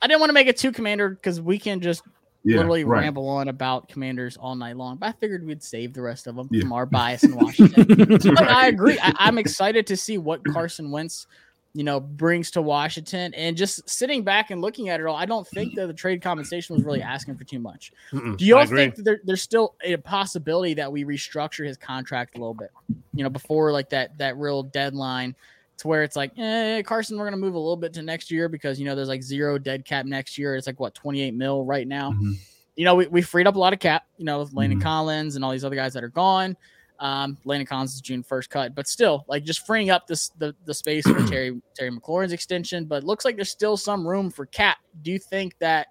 I didn't want to make it too commander because we can just yeah, literally right. ramble on about commanders all night long. But I figured we'd save the rest of them yeah. from our bias in Washington. right. I agree. I, I'm excited to see what Carson Wentz, you know, brings to Washington. And just sitting back and looking at it all, I don't think that the trade compensation was really asking for too much. Mm-mm, Do you all think that there, there's still a possibility that we restructure his contract a little bit, you know, before like that that real deadline? To where it's like, eh, Carson, we're gonna move a little bit to next year because you know there's like zero dead cap next year. It's like what 28 mil right now. Mm-hmm. You know, we, we freed up a lot of cap, you know, with Landon mm-hmm. Collins and all these other guys that are gone. Um, Landon Collins is June first cut, but still, like just freeing up this the, the space for Terry Terry McLaurin's extension. But looks like there's still some room for cap. Do you think that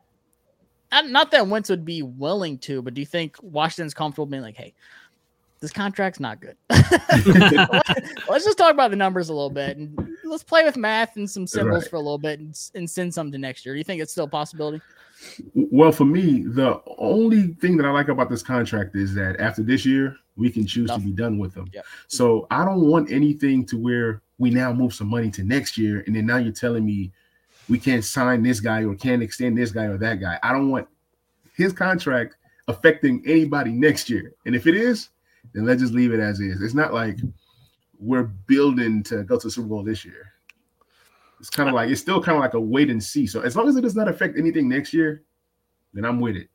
not, not that Wentz would be willing to, but do you think Washington's comfortable being like, hey, this contract's not good. let's just talk about the numbers a little bit and let's play with math and some symbols right. for a little bit and, and send some to next year. Do you think it's still a possibility? Well, for me, the only thing that I like about this contract is that after this year, we can choose Enough. to be done with them. Yep. So I don't want anything to where we now move some money to next year, and then now you're telling me we can't sign this guy or can't extend this guy or that guy. I don't want his contract affecting anybody next year. And if it is, then let's just leave it as is. It's not like we're building to go to the Super Bowl this year. It's kind of like it's still kind of like a wait and see. So as long as it does not affect anything next year, then I'm with it.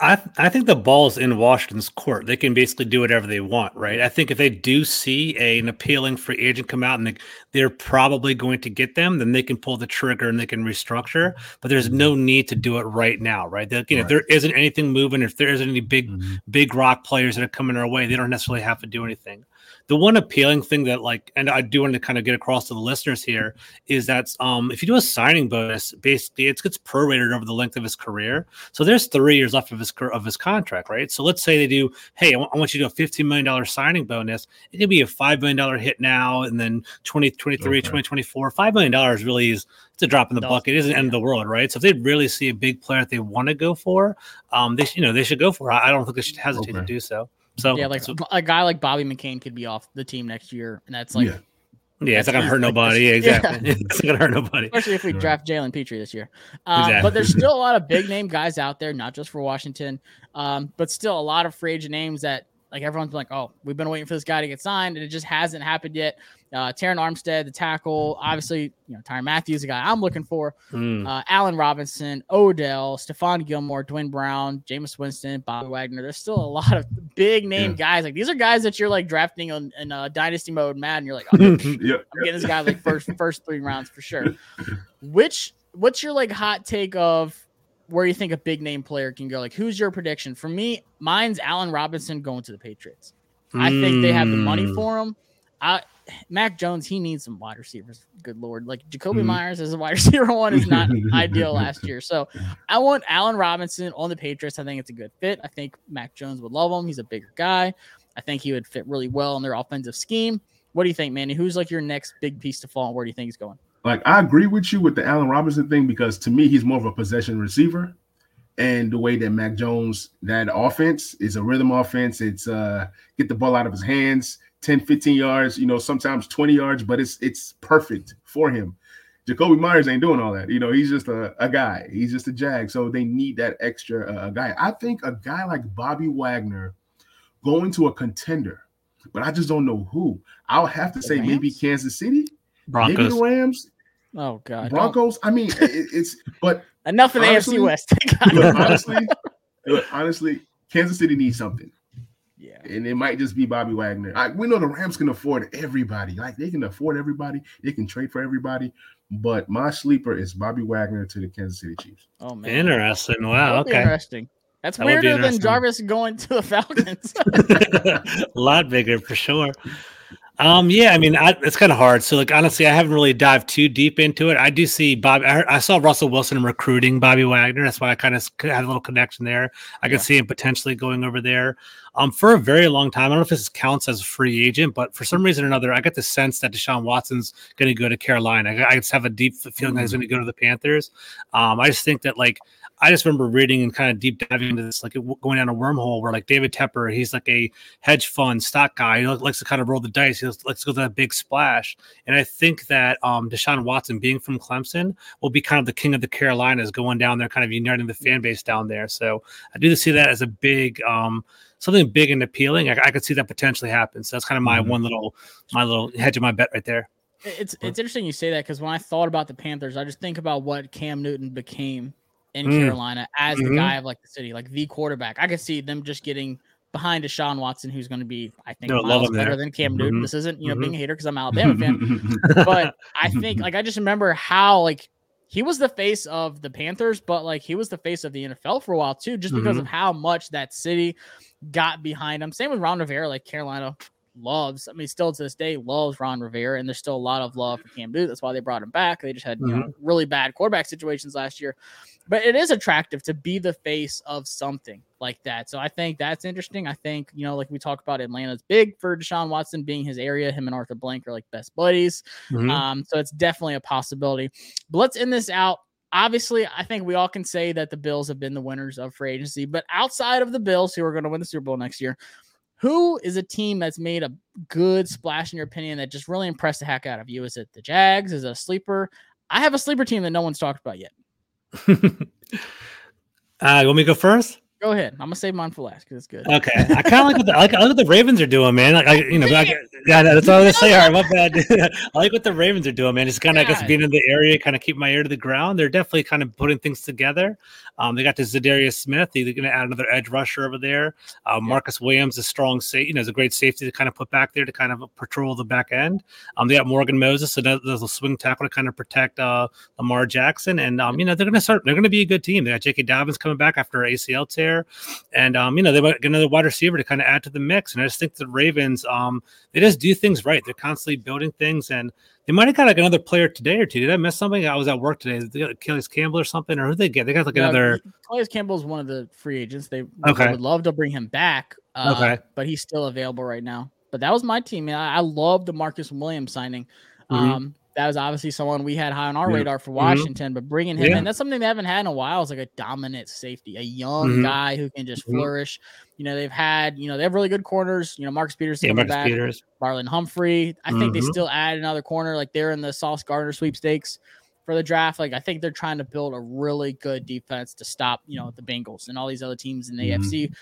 I I think the ball's in Washington's court. They can basically do whatever they want, right? I think if they do see a, an appealing free agent come out and they, are probably going to get them, then they can pull the trigger and they can restructure. But there's no need to do it right now, right? You know, right. if there isn't anything moving, if there isn't any big mm-hmm. big rock players that are coming our way, they don't necessarily have to do anything. The one appealing thing that like, and I do want to kind of get across to the listeners here is that um, if you do a signing bonus, basically it gets prorated over the length of his career. So there's three years left of his of his contract, right? So let's say they do, hey, I want you to do a fifteen million dollar signing bonus. It could be a five million dollar hit now, and then 2023, okay. 2024. Five million dollars really is it's a drop in the bucket. It isn't the end of the world, right? So if they really see a big player that they want to go for, um, they you know they should go for. It. I don't think they should hesitate okay. to do so. So yeah, like so, a guy like Bobby McCain could be off the team next year, and that's like. Yeah. Yeah, it's not gonna hurt nobody. Yeah, exactly. Yeah. it's not gonna hurt nobody. Especially if we right. draft Jalen Pitre this year. Um, exactly. But there's still a lot of big name guys out there, not just for Washington, um, but still a lot of free agent names that like everyone's like, oh, we've been waiting for this guy to get signed, and it just hasn't happened yet. Uh, Terron Armstead, the tackle, obviously, you know, Tyrann Matthews, the guy I'm looking for. Mm. Uh, Allen Robinson, Odell, Stephon Gilmore, Dwayne Brown, Jameis Winston, Bobby Wagner. There's still a lot of big name yeah. guys. Like these are guys that you're like drafting on in uh, dynasty mode, Madden. You're like, oh. I'm getting this guy like first first three rounds for sure. Which what's your like hot take of where you think a big name player can go? Like, who's your prediction? For me, mine's Allen Robinson going to the Patriots. I think they have the money hmm. for him. I Mac Jones, he needs some wide receivers. Good lord, like Jakobi mm. Meyers as a wide receiver one is not ideal last year. So I want Allen Robinson on the Patriots. I think it's a good fit. I think Mac Jones would love him. He's a bigger guy. I think he would fit really well in their offensive scheme. What do you think, Manny? Who's like your next big piece to fall? Where do you think he's going? Like I agree with you with the Allen Robinson thing because to me he's more of a possession receiver. And the way that Mac Jones, that offense is a rhythm offense. It's uh get the ball out of his hands 10, 15 yards, you know, sometimes 20 yards, but it's it's perfect for him. Jakobi Meyers ain't doing all that. You know, he's just a, a guy. He's just a jag. So they need that extra uh, guy. I think a guy like Bobby Wagner going to a contender, but I just don't know who. I'll have to say maybe Kansas City, Broncos. maybe the Rams. Oh God, Broncos. I mean, it, it's but enough of the AFC West. look, honestly, look, honestly, Kansas City needs something. Yeah. And it might just be Bobby Wagner. I, we know the Rams can afford everybody. Like they can afford everybody. They can trade for everybody. But my sleeper is Bobby Wagner to the Kansas City Chiefs. Oh man. Interesting. Wow. Okay. Interesting. That's that weirder than Jarvis going to the Falcons. a lot bigger for sure. Um, yeah, I mean, I, it's kind of hard. So, like, honestly, I haven't really dived too deep into it. I do see Bob. I, I saw Russell Wilson recruiting Bobby Wagner. That's why I kind of had a little connection there. I could see him potentially going over there. Um, for a very long time. I don't know if this counts as a free agent, but for some reason or another, I get the sense that Deshaun Watson's going to go to Carolina. I, I, just have a deep feeling that he's going to go to the Panthers. Um, I just think that like I just remember reading and kind of deep diving into this, like going down a wormhole where like David Tepper, he's like a hedge fund stock guy. He likes to kind of roll the dice. He likes to go to that big splash. And I think that um, Deshaun Watson, being from Clemson, will be kind of the king of the Carolinas, going down there, kind of uniting the fan base down there. So I do see that as a big, um, something big and appealing. I, I, could see that potentially happen. So that's kind of my mm-hmm. one little, my little hedge of my bet right there. It's it's interesting you say that because when I thought about the Panthers, I just think about what Cam Newton became in mm. Carolina as mm-hmm. the guy of like the city, like the quarterback. I could see them just getting behind Deshaun Watson, who's going to be, I think, no, miles better there. than Cam Newton. Mm-hmm. This isn't, you know, mm-hmm. being a hater because I'm Alabama fan, but I think, like, I just remember how, like, he was the face of the Panthers, but like he was the face of the NFL for a while too, just because mm-hmm. of how much that city got behind him. Same with Ron Rivera, like Carolina loves. I mean, still to this day loves Ron Rivera, and there's still a lot of love for Cam Newton. That's why they brought him back. They just had mm-hmm. you know, mm-hmm. really bad quarterback situations last year but it is attractive to be the face of something like that. So I think that's interesting. I think, you know, like we talk about Atlanta's big for Deshaun Watson being his area. Him and Arthur Blank are like best buddies. Mm-hmm. Um, so it's definitely a possibility. But let's end this out. Obviously, I think we all can say that the Bills have been the winners of free agency, but outside of the Bills, who are going to win the Super Bowl next year, who is a team that's made a good splash in your opinion that just really impressed the heck out of you? Is it the Jags? Is it a sleeper? I have a sleeper team that no one's talked about yet. uh, you want me to go first? Go ahead. I'm gonna save mine for last because it's good. Okay. I kind of like what the, I like, I like what the Ravens are doing, man. Like, I, you know, I, yeah, that's all I'm gonna say. All right, my bad. I like what the Ravens are doing, man. Just kind of, I guess, being in the area, kind of keep my ear to the ground. They're definitely kind of putting things together. Um, they got the Za'Darius Smith. They're going to add another edge rusher over there. Uh, Marcus Williams, a strong safety, you know, is a great safety to kind of put back there to kind of patrol the back end. Um, they got Morgan Moses, another a swing tackle to kind of protect uh, Lamar Jackson, and um, you know, they're going to start. They're going to be a good team. They got J.K. Dobbins coming back after ACL tear there, and um, you know they might get another wide receiver to kind of add to the mix. And I just think the Ravens, um, they just do things right. They're constantly building things, and they might have got like another player today or two. Did I miss something? I was at work today. Did they got Campbell or something, or who they get? They got like another. Calais Campbell is one of the free agents. They okay. would love to bring him back. Uh, okay, but he's still available right now. But that was my team. I, I love the Marcus Williams signing. Mm-hmm. Um, that was obviously someone we had high on our yeah. radar for mm-hmm. Washington, mm-hmm. but bringing him yeah. in, that's something they haven't had in a while. Is like a dominant safety, a young mm-hmm. guy who can just mm-hmm. flourish. You know, they've had, you know, they have really good corners. You know, Marcus Peters, yeah, Marcus back, Peters, Marlon Humphrey. I think they mm-hmm. still add another corner, like they're in the Sauce Gardner sweepstakes for the draft. Like I think they're trying to build a really good defense to stop, you know, the Bengals and all these other teams in the mm-hmm. AFC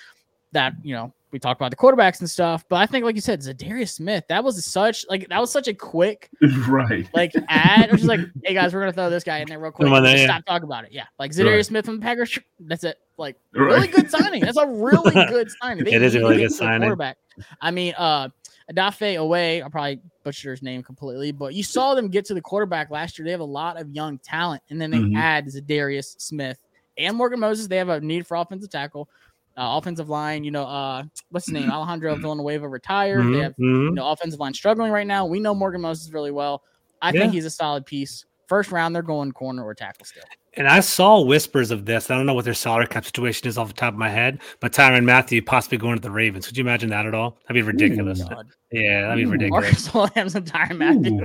that you know we talked about the quarterbacks and stuff, but I think, like you said, Za'Darius Smith, that was such like that was such a quick right like ad. Or just like, hey guys, we're gonna throw this guy in there real quick. On, there, yeah. Stop talking about it. Yeah, like Za'Darius right. Smith from the Packers. That's it. Like really good signing. That's a really good signing. They it is a really good signing. Quarterback. I mean, uh, Odafe Oweh. I'll probably butcher his name completely, but you saw them get to the quarterback last year. They have a lot of young talent, and then they mm-hmm. add Za'Darius Smith and Morgan Moses. They have a need for offensive tackle uh, offensive line, you know, uh, what's his name? Alejandro Villanueva retired. Mm-hmm. They have, you mm-hmm. know, offensive line struggling right now. We know Morgan Moses really well. I yeah. think he's a solid piece. First round, they're going corner or tackle still. And I saw whispers of this. I don't know what their salary cap situation is off the top of my head, but Tyrann Mathieu possibly going to the Ravens. Could you imagine that at all? That'd be ridiculous. Ooh, yeah, that'd be ridiculous. Marcus Williams and Tyrann Mathieu.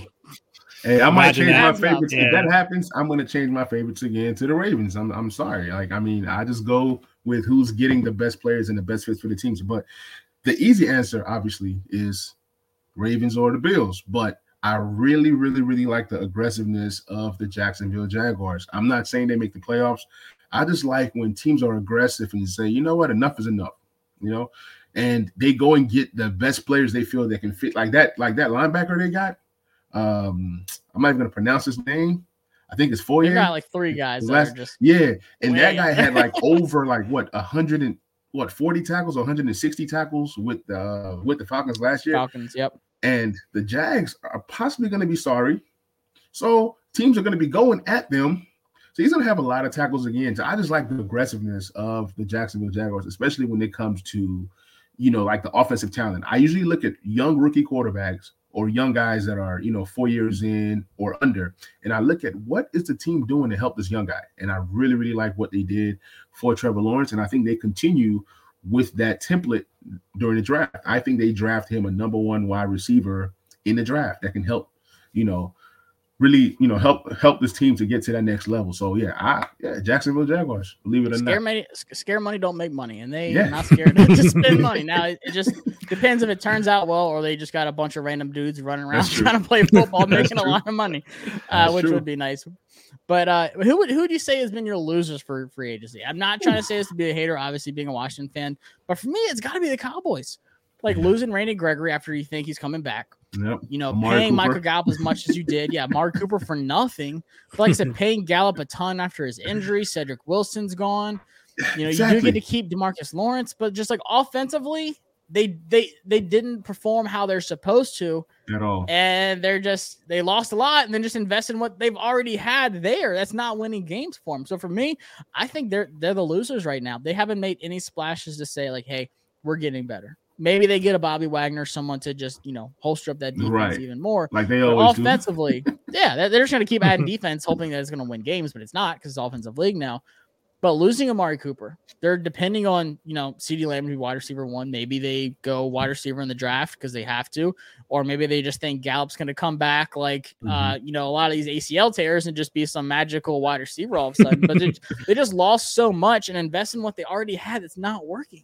Hey, I might change that. my favorites. Yeah. If that happens, I'm going to change my favorites again to the Ravens. I'm, I'm sorry. Like, I mean, I just go with who's getting the best players and the best fits for the teams. But the easy answer, obviously, is Ravens or the Bills. But I really, really, really like the aggressiveness of the Jacksonville Jaguars. I'm not saying they make the playoffs. I just like when teams are aggressive and say, you know what, enough is enough, you know, and they go and get the best players they feel they can fit, like that, like that linebacker they got. Um, I'm not even gonna pronounce his name. I think it's four. You got like three guys. Last, just yeah, and that guy had like over like what a hundred and what 40 tackles, 160 tackles with uh with the Falcons last year. Falcons, yep. And the Jags are possibly going to be sorry. So teams are going to be going at them. So he's going to have a lot of tackles again. So I just like the aggressiveness of the Jacksonville Jaguars, especially when it comes to, you know, like the offensive talent. I usually look at young rookie quarterbacks or young guys that are you know four years in or under. And i look at what is the team doing to help this young guy? And i really really like what they did for trevor lawrence. And i think they continue with that template during the draft. I think they draft him a number one wide receiver in the draft that can help you know really, you know, help help this team to get to that next level. So yeah, I yeah, Jacksonville Jaguars, believe it or scare not. Money, scare money don't make money, and they yeah. are not scared to spend money. Now it, it, just depends if it turns out well, or they just got a bunch of random dudes running around trying to play football, making a lot of money, uh, which true. would be nice. But uh, who would who would you say has been your losers for free agency? I'm not trying to say this to be a hater, obviously being a Washington fan, but for me, it's got to be the Cowboys. Like losing Randy Gregory after you think he's coming back. Yep. You know, Amari paying Cooper. Michael Gallup as much as you did. Yeah, Mark Cooper for nothing. But like I said, paying Gallup a ton after his injury. Cedric Wilson's gone. You know, exactly. you do get to keep Demarcus Lawrence, but just like offensively, they they they didn't perform how they're supposed to at all. And they're just they lost a lot and then just invest in what they've already had there. That's not winning games for them. So for me, I think they're they're the losers right now. They haven't made any splashes to say like, hey, we're getting better. Maybe they get a Bobby Wagner, someone to just you know holster up that defense right. even more. Like they always offensively, yeah, they're just going to keep adding defense, hoping that it's going to win games, but it's not because it's offensive league now. But losing Amari Cooper, they're depending on you know CeeDee Lamb to be wide receiver one. Maybe they go wide receiver in the draft because they have to, or maybe they just think Gallup's going to come back like uh, mm-hmm. uh, you know a lot of these ACL tears and just be some magical wide receiver all of a sudden. but they, they just lost so much and invest in what they already had that's not working.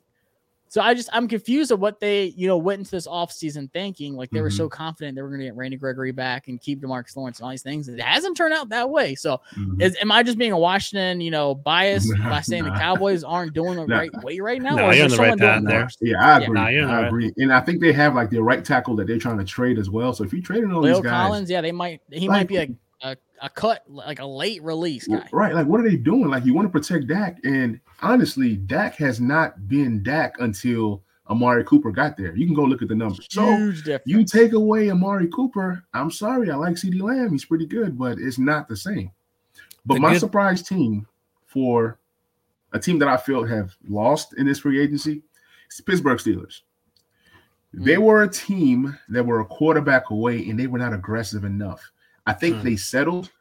So I just I'm confused of what they you know went into this offseason thinking like they mm-hmm. were so mm-hmm. confident they were going to get Randy Gregory back and keep Demarcus Lawrence and all these things. It hasn't turned out that way. So mm-hmm. is, am I just being a Washington you know bias by saying the Cowboys aren't doing the right way right now? No, you're on the right path there. Yeah, I agree. Yeah, no, I right. agree. And I think they have like the right tackle that they're trying to trade as well. So if you trade all Leo these guys, Collins, yeah, they might he like, might be a a, a cut like a late release guy. Right. Like what are they doing? Like you want to protect Dak and honestly, Dak has not been Dak until Amari Cooper got there. You can go look at the numbers. So you take away Amari Cooper. I'm sorry, I like CeeDee Lamb. He's pretty good, but it's not the same. But my surprise team for a team that I feel have lost in this free agency, the Pittsburgh Steelers. They mm. were a team that were a quarterback away and they were not aggressive enough. I think mm. they settled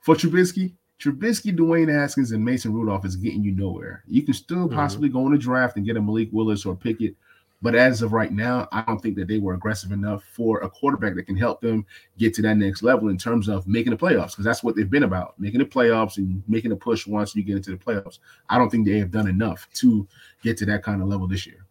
for Trubisky. Trubisky, Dwayne Haskins, and Mason Rudolph is getting you nowhere. You can still mm-hmm. possibly mm-hmm. go in the draft and get a Malik Willis or Pickett, but as of right now, I don't think that they were aggressive enough for a quarterback that can help them get to that next level in terms of making the playoffs, because that's what they've been about making the playoffs and making a push once you get into the playoffs. I don't think they have done enough to get to that kind of level this year.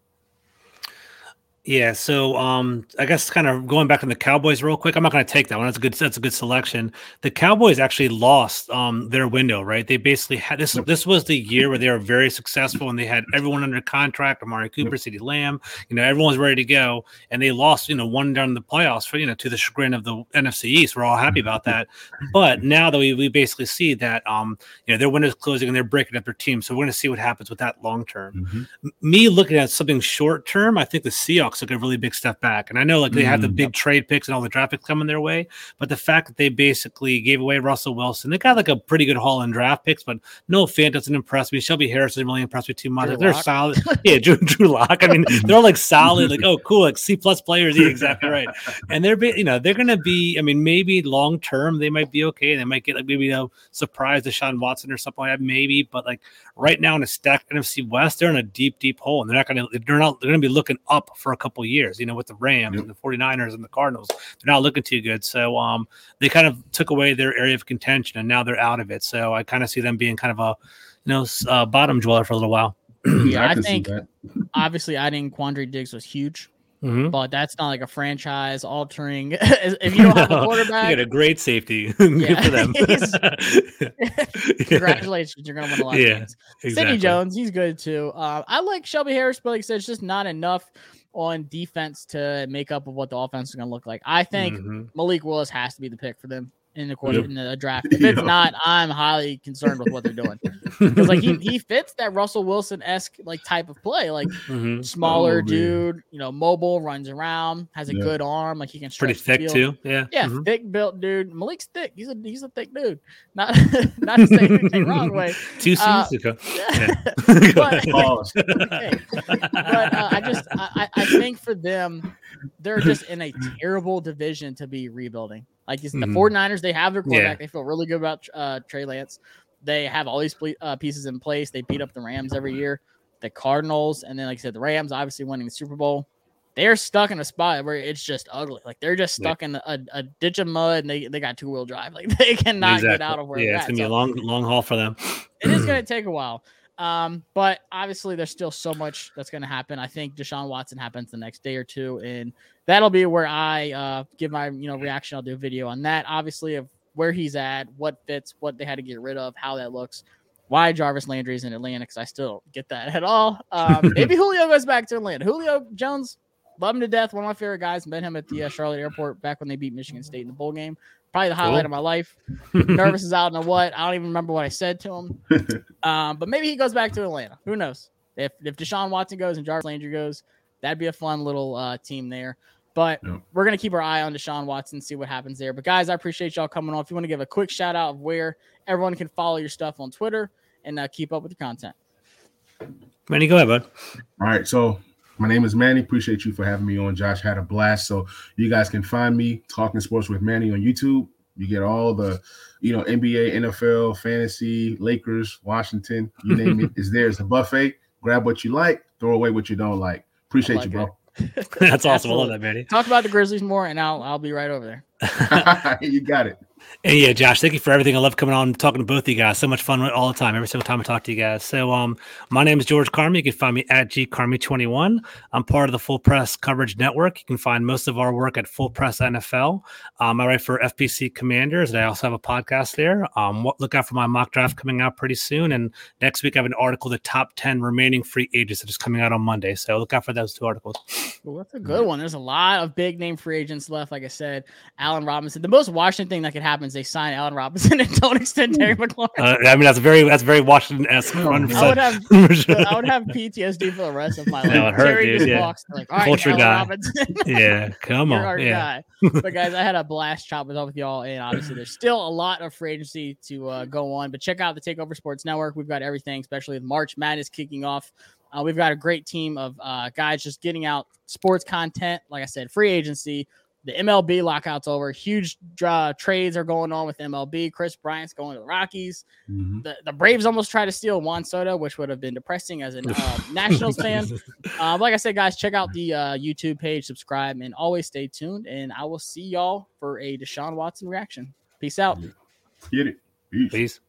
Yeah, so um, I guess kind of going back on the Cowboys real quick. I'm not going to take that one. That's a good. That's a good selection. The Cowboys actually lost um their window, right? They basically had this. This was the year where they were very successful and they had everyone under contract. Amari Cooper, CeeDee Lamb, you know, everyone was ready to go, and they lost, you know, one down in the playoffs for you know to the chagrin of the NFC East. We're all happy about that, but now that we we basically see that um you know their window's closing and they're breaking up their team, so we're going to see what happens with that long term. Mm-hmm. Me looking at something short term, I think the Seahawks took a really big step back. And I know like they mm, have the mm. big trade picks and all the draft picks coming their way, but the fact that they basically gave away Russell Wilson, they got like a pretty good haul in draft picks, but Noah Fant doesn't impress me. Shelby Harris doesn't really impress me too much. Drew they're Lock. solid. yeah, Drew, Drew Lock. I mean, they're all like solid, like, oh, cool, like C plus players. Yeah, exactly right. And they're, you know, they're going to be, I mean, maybe long term they might be okay. They might get like maybe, you know, surprise Sean Watson or something like that, maybe. But like right now in a stacked NFC West, they're in a deep, deep hole and they're not going to, they're not, they're going to be looking up for a couple years, you know, with the Rams yep. and the 49ers and the Cardinals. They're not looking too good. So um, they kind of took away their area of contention and now they're out of it. So I kind of see them being kind of a, you know, uh, bottom dweller for a little while. yeah, I, I think obviously adding Quandre Diggs was huge. Mm-hmm. But that's not like a franchise altering. if you don't have a quarterback, you get a great safety. Good for them. Congratulations, you're gonna win a lot yeah, of games. Exactly. Sidney Jones, he's good too. Uh, I like Shelby Harris, but like I said, it's just not enough on defense to make up of what the offense is going to look like. I think mm-hmm. Malik Willis has to be the pick for them in the quarter yep. in the draft. If it's yep. not, I'm highly concerned with what they're doing because like he, he fits that Russell Wilson esque like type of play, like mm-hmm. smaller oh, dude, you know, mobile, runs around, has a good arm, like he can pretty thick too. Yeah, yeah, mm-hmm. thick built dude. Malik's thick. He's a he's a thick dude. Not not to say anything wrong way. Two uh, seasons ago. Yeah. but, okay. but uh, I just I, I think for them, they're just in a terrible division to be rebuilding. Like mm-hmm. the 49ers, they have their quarterback. Yeah. They feel really good about uh, Trey Lance. They have all these uh, pieces in place. They beat up the Rams every year. The Cardinals, and then like I said, the Rams obviously winning the Super Bowl. They're stuck in a spot where it's just ugly. Like they're just stuck yeah. in a, a, ditch of mud, and they, they got two wheel drive. Like they cannot exactly. get out of where. Yeah, it's gonna be a long long haul for them. it is gonna take a while. Um, but obviously, there's still so much that's going to happen. I think Deshaun Watson happens the next day or two, and that'll be where I uh, give my you know reaction. I'll do a video on that, obviously, of where he's at, what fits, what they had to get rid of, how that looks, why Jarvis Landry is in Atlanta, because I still don't get that at all. Um, maybe Julio goes back to Atlanta. Julio Jones, love him to death. One of my favorite guys. Met him at the uh, Charlotte airport back when they beat Michigan State in the bowl game probably the highlight cool. of my life. Nervous is out in the what? I don't even remember what I said to him. Um, but maybe he goes back to Atlanta. Who knows? If if Deshaun Watson goes and Jarvis Landry goes, that'd be a fun little uh, team there. But yeah. we're gonna keep our eye on Deshaun Watson, see what happens there. But guys, I appreciate y'all coming on. If you want to give a quick shout out of where everyone can follow your stuff on Twitter and uh, keep up with your content. Manny, go ahead, bud. All right, so my name is Manny. Appreciate you for having me on. Josh had a blast. So you guys can find me talking sports with Manny on YouTube. You get all the, you know, NBA, NFL, fantasy, Lakers, Washington, you name it. it, is there. It's a buffet. Grab what you like, throw away what you don't like. Appreciate like you, bro. That's awesome. I love that, Manny. Talk about the Grizzlies more, and I'll I'll be right over there. you got it. And yeah, Josh, thank you for everything. I love coming on and talking to both of you guys. So much fun all the time, every single time I talk to you guys. So, um, my name is George Carmi. You can find me at gcarmi21. I'm part of the Full Press Coverage Network. You can find most of our work at Full Press NFL. Um, I write for FPC Commanders, and I also have a podcast there. Um, look out for my mock draft coming out pretty soon. And next week, I have an article, the top 10 remaining free agents, that is coming out on Monday. So look out for those two articles. Well, that's a good one. There's a lot of big name free agents left. Like I said, Allen Robinson. The most Washington thing that could happen happens, they sign Allen Robinson and don't extend Terry McLaurin. Uh, I mean, that's very that's very Washington esque. I would have I would have PTSD for the rest of my life. That would hurt, Terry dude, yeah. walks like, all right, Culture Allen guy. Robinson. yeah, come on, yeah. Guy. But guys, I had a blast chopping off with y'all, and obviously there's still a lot of free agency to uh, go on. But check out the Takeover Sports Network. We've got everything, especially with March Madness kicking off. Uh, we've got a great team of uh, guys just getting out sports content. Like I said, free agency. The MLB lockout's over. Huge uh, trades are going on with MLB. Kris Bryant's going to the Rockies. Mm-hmm. The, the Braves almost tried to steal Juan Soto, which would have been depressing as a uh, Nationals fan. Uh, like I said, guys, check out the uh, YouTube page, subscribe, and always stay tuned. And I will see y'all for a Deshaun Watson reaction. Peace out. Get it. Peace. Peace.